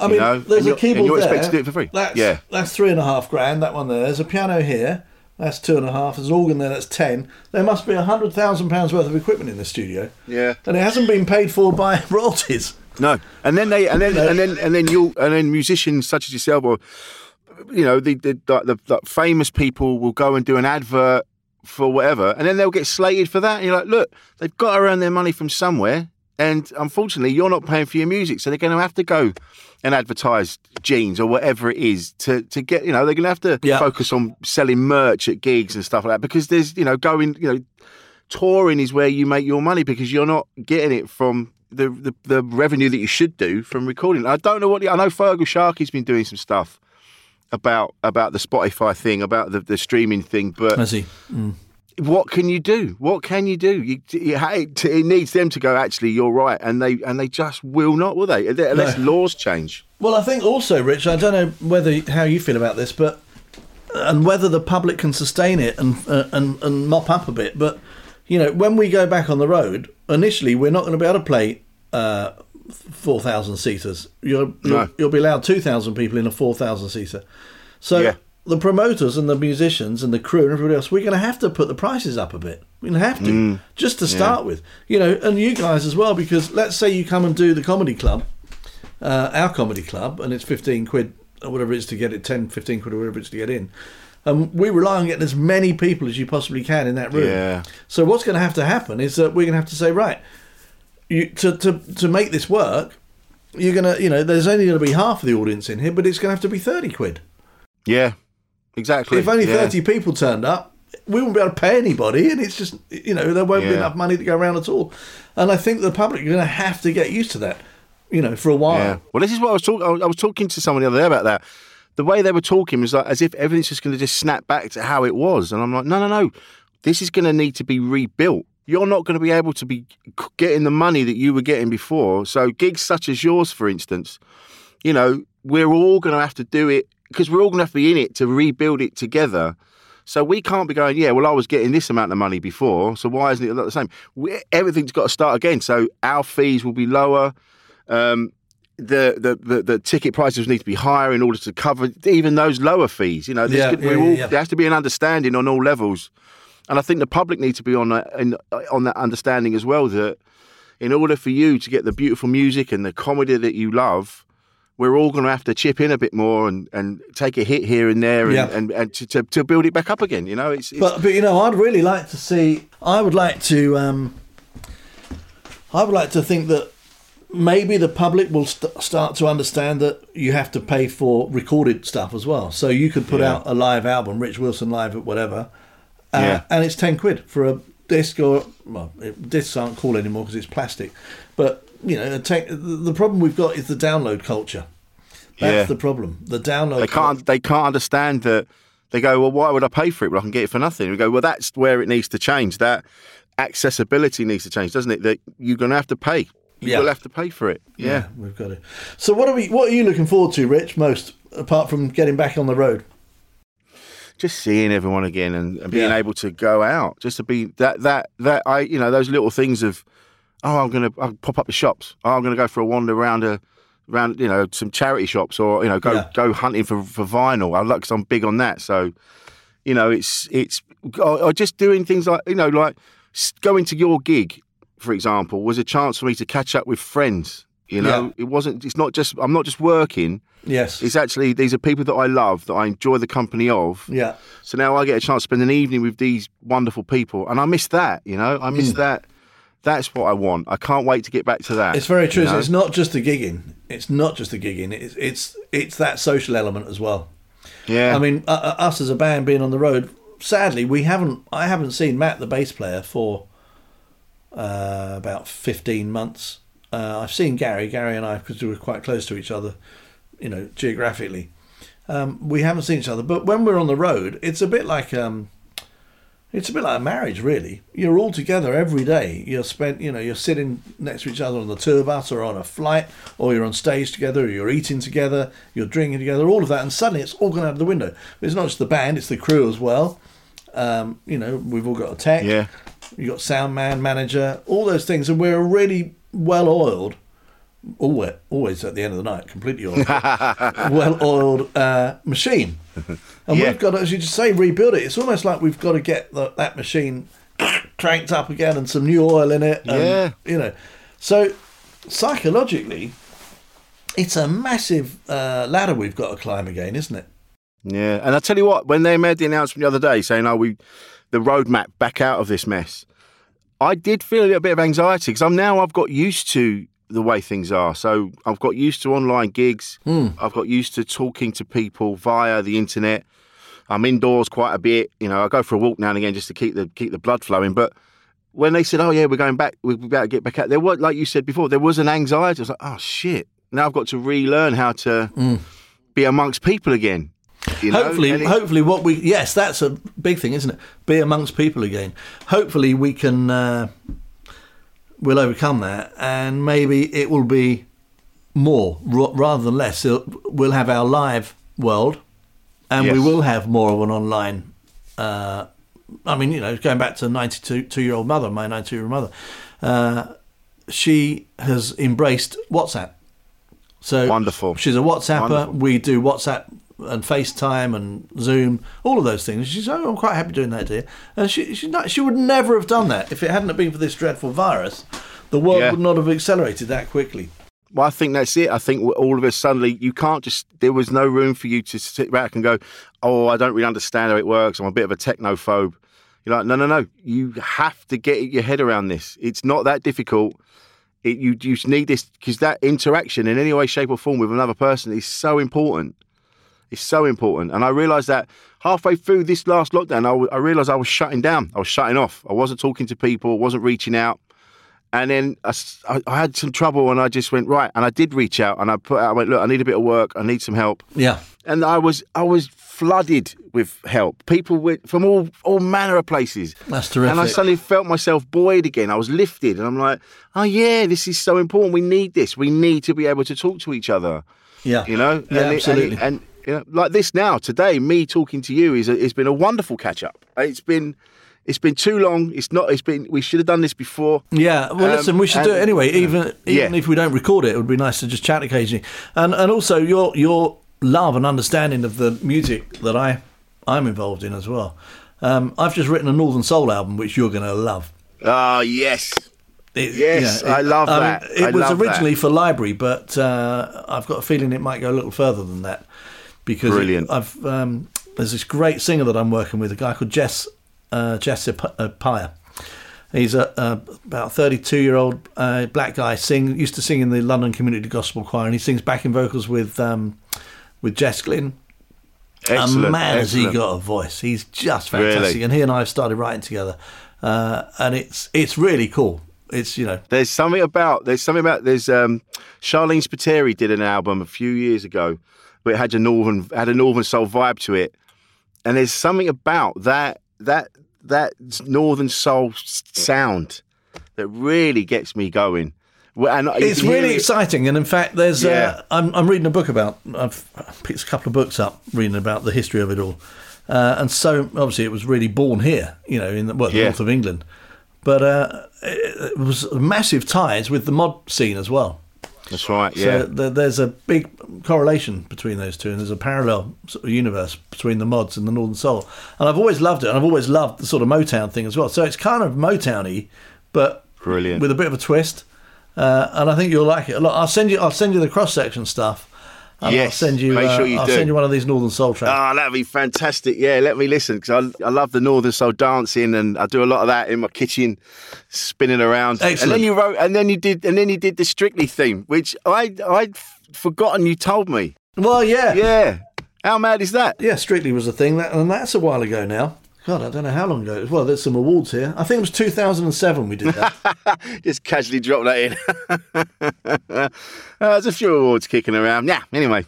I mean, know, there's and a keyboard and you're there. expected to do it for free. That's, Yeah. that's three and a half grand. That one there. There's a piano here. That's two and a half. There's an organ there. That's ten. There must be a hundred thousand pounds worth of equipment in the studio. Yeah. and it hasn't been paid for by royalties. No, and then they and then and then and then you and then musicians such as yourself or you know the the, the the famous people will go and do an advert for whatever, and then they'll get slated for that. And you're like, look, they've got to earn their money from somewhere, and unfortunately, you're not paying for your music, so they're going to have to go and advertise jeans or whatever it is to to get you know they're going to have to Yeah. focus on selling merch at gigs and stuff like that because there's you know going you know touring is where you make your money because you're not getting it from the, the, the revenue that you should do from recording. I don't know what the, I know. Feargal Sharkey's been doing some stuff about about the Spotify thing, about the, the streaming thing, but Has he? what can you do? What can you do? You, you, it, it needs them to go. Actually, you're right, and they and they just will not, will they? Unless laws change. Well, I think also, Rich. I don't know whether how you feel about this, but and whether the public can sustain it and uh, and and mop up a bit. But you know, when we go back on the road, initially we're not going to be able to play uh, four thousand seaters. You'll you'll, No. you'll be allowed two thousand people in a four thousand seater. So Yeah. the promoters and the musicians and the crew and everybody else, we're going to have to put the prices up a bit. We're going to have to Mm. just to start with, you know, and you guys as well, because let's say you come and do the comedy club uh, our comedy club, and it's 15 quid or whatever it is to get it, 10, 15 quid or whatever it is to get in. And we rely on getting as many people as you possibly can in that room. Yeah. So what's going to have to happen is that we're going to have to say, right, you, to, to, to make this work, you're going to, you know, there's only going to be half of the audience in here, but it's going to have to be 30 quid. Yeah, exactly. If only yeah. 30 people turned up, we wouldn't be able to pay anybody, and it's just, you know, there won't be enough money to go around at all. And I think the public are going to have to get used to that, you know, for a while. Yeah. Well, this is what I was talking. I was- I was talking to someone the other day about that. The way they were talking was like as if everything's just going to just snap back to how it was, and I'm like, no, no, no. This is going to need to be rebuilt. You're not going to be able to be getting the money that you were getting before. So gigs such as yours, for instance, you know, we're all going to have to do it because we're all going to have to be in it to rebuild it together. So we can't be going, yeah, well, I was getting this amount of money before, so why isn't it the same? We, everything's got to start again. So our fees will be lower. Um, the, the, the, the ticket prices need to be higher in order to cover even those lower fees. You know, Yeah, good- yeah, all, yeah. there has to be an understanding on all levels. And I think the public need to be on that, in, on that understanding as well that in order for you to get the beautiful music and the comedy that you love, we're all going to have to chip in a bit more and, and take a hit here and there and, Yeah. and, and to, to, to build it back up again. You know, it's, it's But but you know, I'd really like to see. I would like to. Um, I would like to think that maybe the public will st- start to understand that you have to pay for recorded stuff as well. So you could put Yeah. out a live album, Rich Wilson live at whatever, uh, Yeah. and it's ten quid for a disc or well, it, discs aren't cool anymore because it's plastic. But you know, the problem we've got is the download culture. That's Yeah. the problem. The download. they can't they can't understand that they go well why would i pay for it when i can get it for nothing we go well that's where it needs to change that accessibility needs to change doesn't it that you're going to have to pay you Yeah. will have to pay for it yeah, we've got it. So what are we? What are you looking forward to, Rich? Most apart from getting back on the road. Just seeing everyone again and, and being Yeah. able to go out just to be that that that i you know those little things of oh i'm going to I'll pop up the shops oh i'm going to go for a wander around a around you know some charity shops or you know go Yeah. go hunting for for vinyl i like because i'm big on that so you know it's it's or, or just doing things like you know like going to your gig for example was a chance for me to catch up with friends You know, Yeah. it wasn't. It's not just. I'm not just working. Yes. It's actually these are people that I love, that I enjoy the company of. yeah. So now I get a chance to spend an evening with these wonderful people, and I miss that. You know, I Mm. miss that. That's what I want. I can't wait to get back to that. It's very true. you know? It's not just the gigging. It's not just the gigging. It's it's it's that social element as well. Yeah. I mean, uh, us as a band being on the road. Sadly, we haven't. I haven't seen Matt, the bass player, for uh, about fifteen months. Uh, I've seen Gary. Gary and I, because we were quite close to each other, you know, geographically. Um, we haven't seen each other, but when we're on the road, it's a bit like um, it's a bit like a marriage, really. You're all together every day. You're spent, you know, you're sitting next to each other on the tour bus or on a flight, or you're on stage together, or you're eating together, you're drinking together, all of that, and suddenly it's all gone out of the window. But it's not just the band; it's the crew as well. Um, you know, we've all got a tech. Yeah. You got sound man, manager, all those things, and we're a really well oiled. Always, always at the end of the night, completely oiled, well-oiled uh, machine. And Yeah. we've got to, as you just say, rebuild it. It's almost like we've got to get the, that machine cranked up again and some new oil in it. And, Yeah. You know, so psychologically, it's a massive uh, ladder we've got to climb again, isn't it? Yeah, and I tell you what, when they made the announcement the other day saying, "Oh, we the roadmap back out of this mess," I did feel a little bit of anxiety because I'm now I've got used to the way things are. So I've got used to online gigs. Hmm. I've got used to talking to people via the internet. I'm indoors quite a bit. You know, I go for a walk now and again just to keep the keep the blood flowing. But when they said, "Oh yeah, we're going back, we're about to get back out," there was, like you said before, there was an anxiety. I was like, "Oh shit!" Now I've got to relearn how to hmm. be amongst people again. You know? hopefully, hopefully, what we yes, that's a big thing, isn't it? Be amongst people again. Hopefully, we can uh, we'll overcome that, and maybe it will be more ra- rather than less. We'll have our live world, and we will have more of an online. Uh, I mean, you know, going back to ninety-two two-year-old mother, my ninety-two-year-old mother, uh, she has embraced WhatsApp. So Wonderful. She's a WhatsApper. Wonderful. We do WhatsApp and FaceTime and Zoom, all of those things. She's oh, I'm quite happy doing that, dear. And she she she would never have done that if it hadn't been for this dreadful virus. The world Yeah. would not have accelerated that quickly. Well, I think that's it. I think all of us suddenly you can't just. There was no room for you to sit back and go, "Oh, I don't really understand how it works. I'm a bit of a technophobe." You're like, no, no, no. You have to get your head around this. It's not that difficult. It, you you just need this because that interaction in any way, shape, or form with another person is so important. It's so important. And I realised that halfway through this last lockdown, I, w- I realised I was shutting down. I was shutting off. I wasn't talking to people. wasn't reaching out. And then I had some trouble, and I just went right. And I did reach out, and I put out. I went, look, I need a bit of work. I need some help. Yeah. And I was I was flooded with help. People with, from all all manner of places. That's terrific. And I suddenly felt myself buoyed again. I was lifted, and I'm like, oh yeah, this is so important. We need this. We need to be able to talk to each other. Yeah. You know. Yeah, and it- absolutely. And, and you know, like this now today, me talking to you is a, it's been a wonderful catch up. It's been. It's been too long. It's not. It's been. We should have done this before. Yeah, well, Um, listen, we should do it and- anyway. Even even Yeah. if we don't record it, it would be nice to just chat occasionally. And and also your your love and understanding of the music that I I'm involved in as well. Um, I've just written a Northern Soul album, which you're going to love. Oh yes. It- Yes, I love that. it I was love that. originally for library, but uh, I've got a feeling it might go a little further than that because Brilliant. I've um, there's this great singer that I'm working with, a guy called Jess uh, Jess uh, Pyer. He's a, a about 32 year old uh, black guy. Sing used to sing in the London Community Gospel Choir, and he sings backing vocals with um, with Jess Glynne. Excellent. and man, has he got a voice! He's just fantastic. Really? And he and I have started writing together, uh, and it's it's really cool. It's you know There's something about there's something about there's um Sharleen Spiteri did an album a few years ago where it had a northern had a northern soul vibe to it. And there's something about that that that northern soul sound that really gets me going. And it's really it- exciting, and in fact, there's. Yeah. Uh, I'm, I'm reading a book about. I've picked a couple of books up, reading about the history of it all, uh, and so obviously it was really born here, you know, in the, well, the Yeah. north of England, but uh, it, it was massive ties with the mod scene as well. That's right, yeah. So th- there's a big correlation between those two, and there's a parallel sort of universe between the mods and the Northern Soul. And I've always loved it, and I've always loved the sort of Motown thing as well. So it's kind of Motowny, but Brilliant. with a bit of a twist. uh, and I think you'll like it a lot. I'll send you. I'll send you the cross section stuff. And Yes, I'll send you. make uh, sure you I'll do. send you one of these Northern Soul tracks. Ah, that'd be fantastic. Yeah, let me listen because I, I love the Northern Soul dancing, and I do a lot of that in my kitchen, spinning around. Excellent. And then you wrote, and then you did, and then you did the Strictly theme, which I I'd forgotten you told me. well, yeah, Yeah, how mad is that? yeah. Strictly was a thing, that, and that's a while ago now. God, I don't know how long ago. it was. Well, there's some awards here. I think it was 2007 we did that. Just casually drop that in. uh, there's a few awards kicking around. Yeah. Anyway,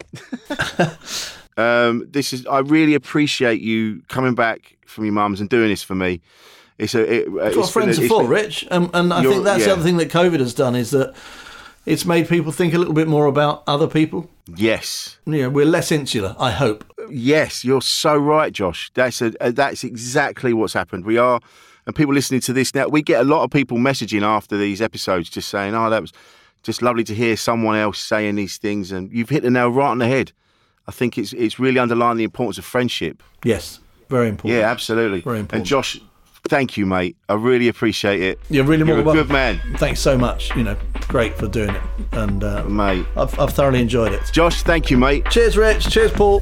um, this is. I really appreciate you coming back from your mum's and doing this for me. It's a. It, That's what friends are for, Rich. And, and I think that's the other thing that COVID has done is that it's made people think a little bit more about other people. Yes. Yeah, we're less insular, I hope. Yes, you're so right, Josh. That's a, uh, that's exactly what's happened. We are, and people listening to this now, we get a lot of people messaging after these episodes, just saying, "Oh, that was just lovely to hear someone else saying these things," and you've hit the nail right on the head. I think it's it's really underlining the importance of friendship. Yes, very important. Yeah, absolutely. Very important. And Josh, thank you, mate. I really appreciate it. You're really You're more welcome. good man, Thanks so much. You know, great for doing it. And uh, mate. I've, I've thoroughly enjoyed it. Josh, thank you, mate. Cheers, Rich. Cheers, Paul.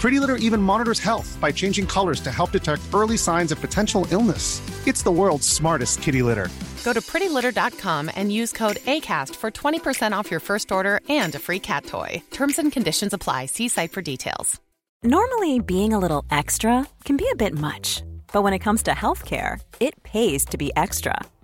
Pretty Litter even monitors health by changing colors to help detect early signs of potential illness. It's the world's smartest kitty litter. Go to prettylitter.com and use code ACAST for 20% off your first order and a free cat toy. Terms and conditions apply. See site for details. Normally, being a little extra can be a bit much, but when it comes to healthcare, it pays to be extra.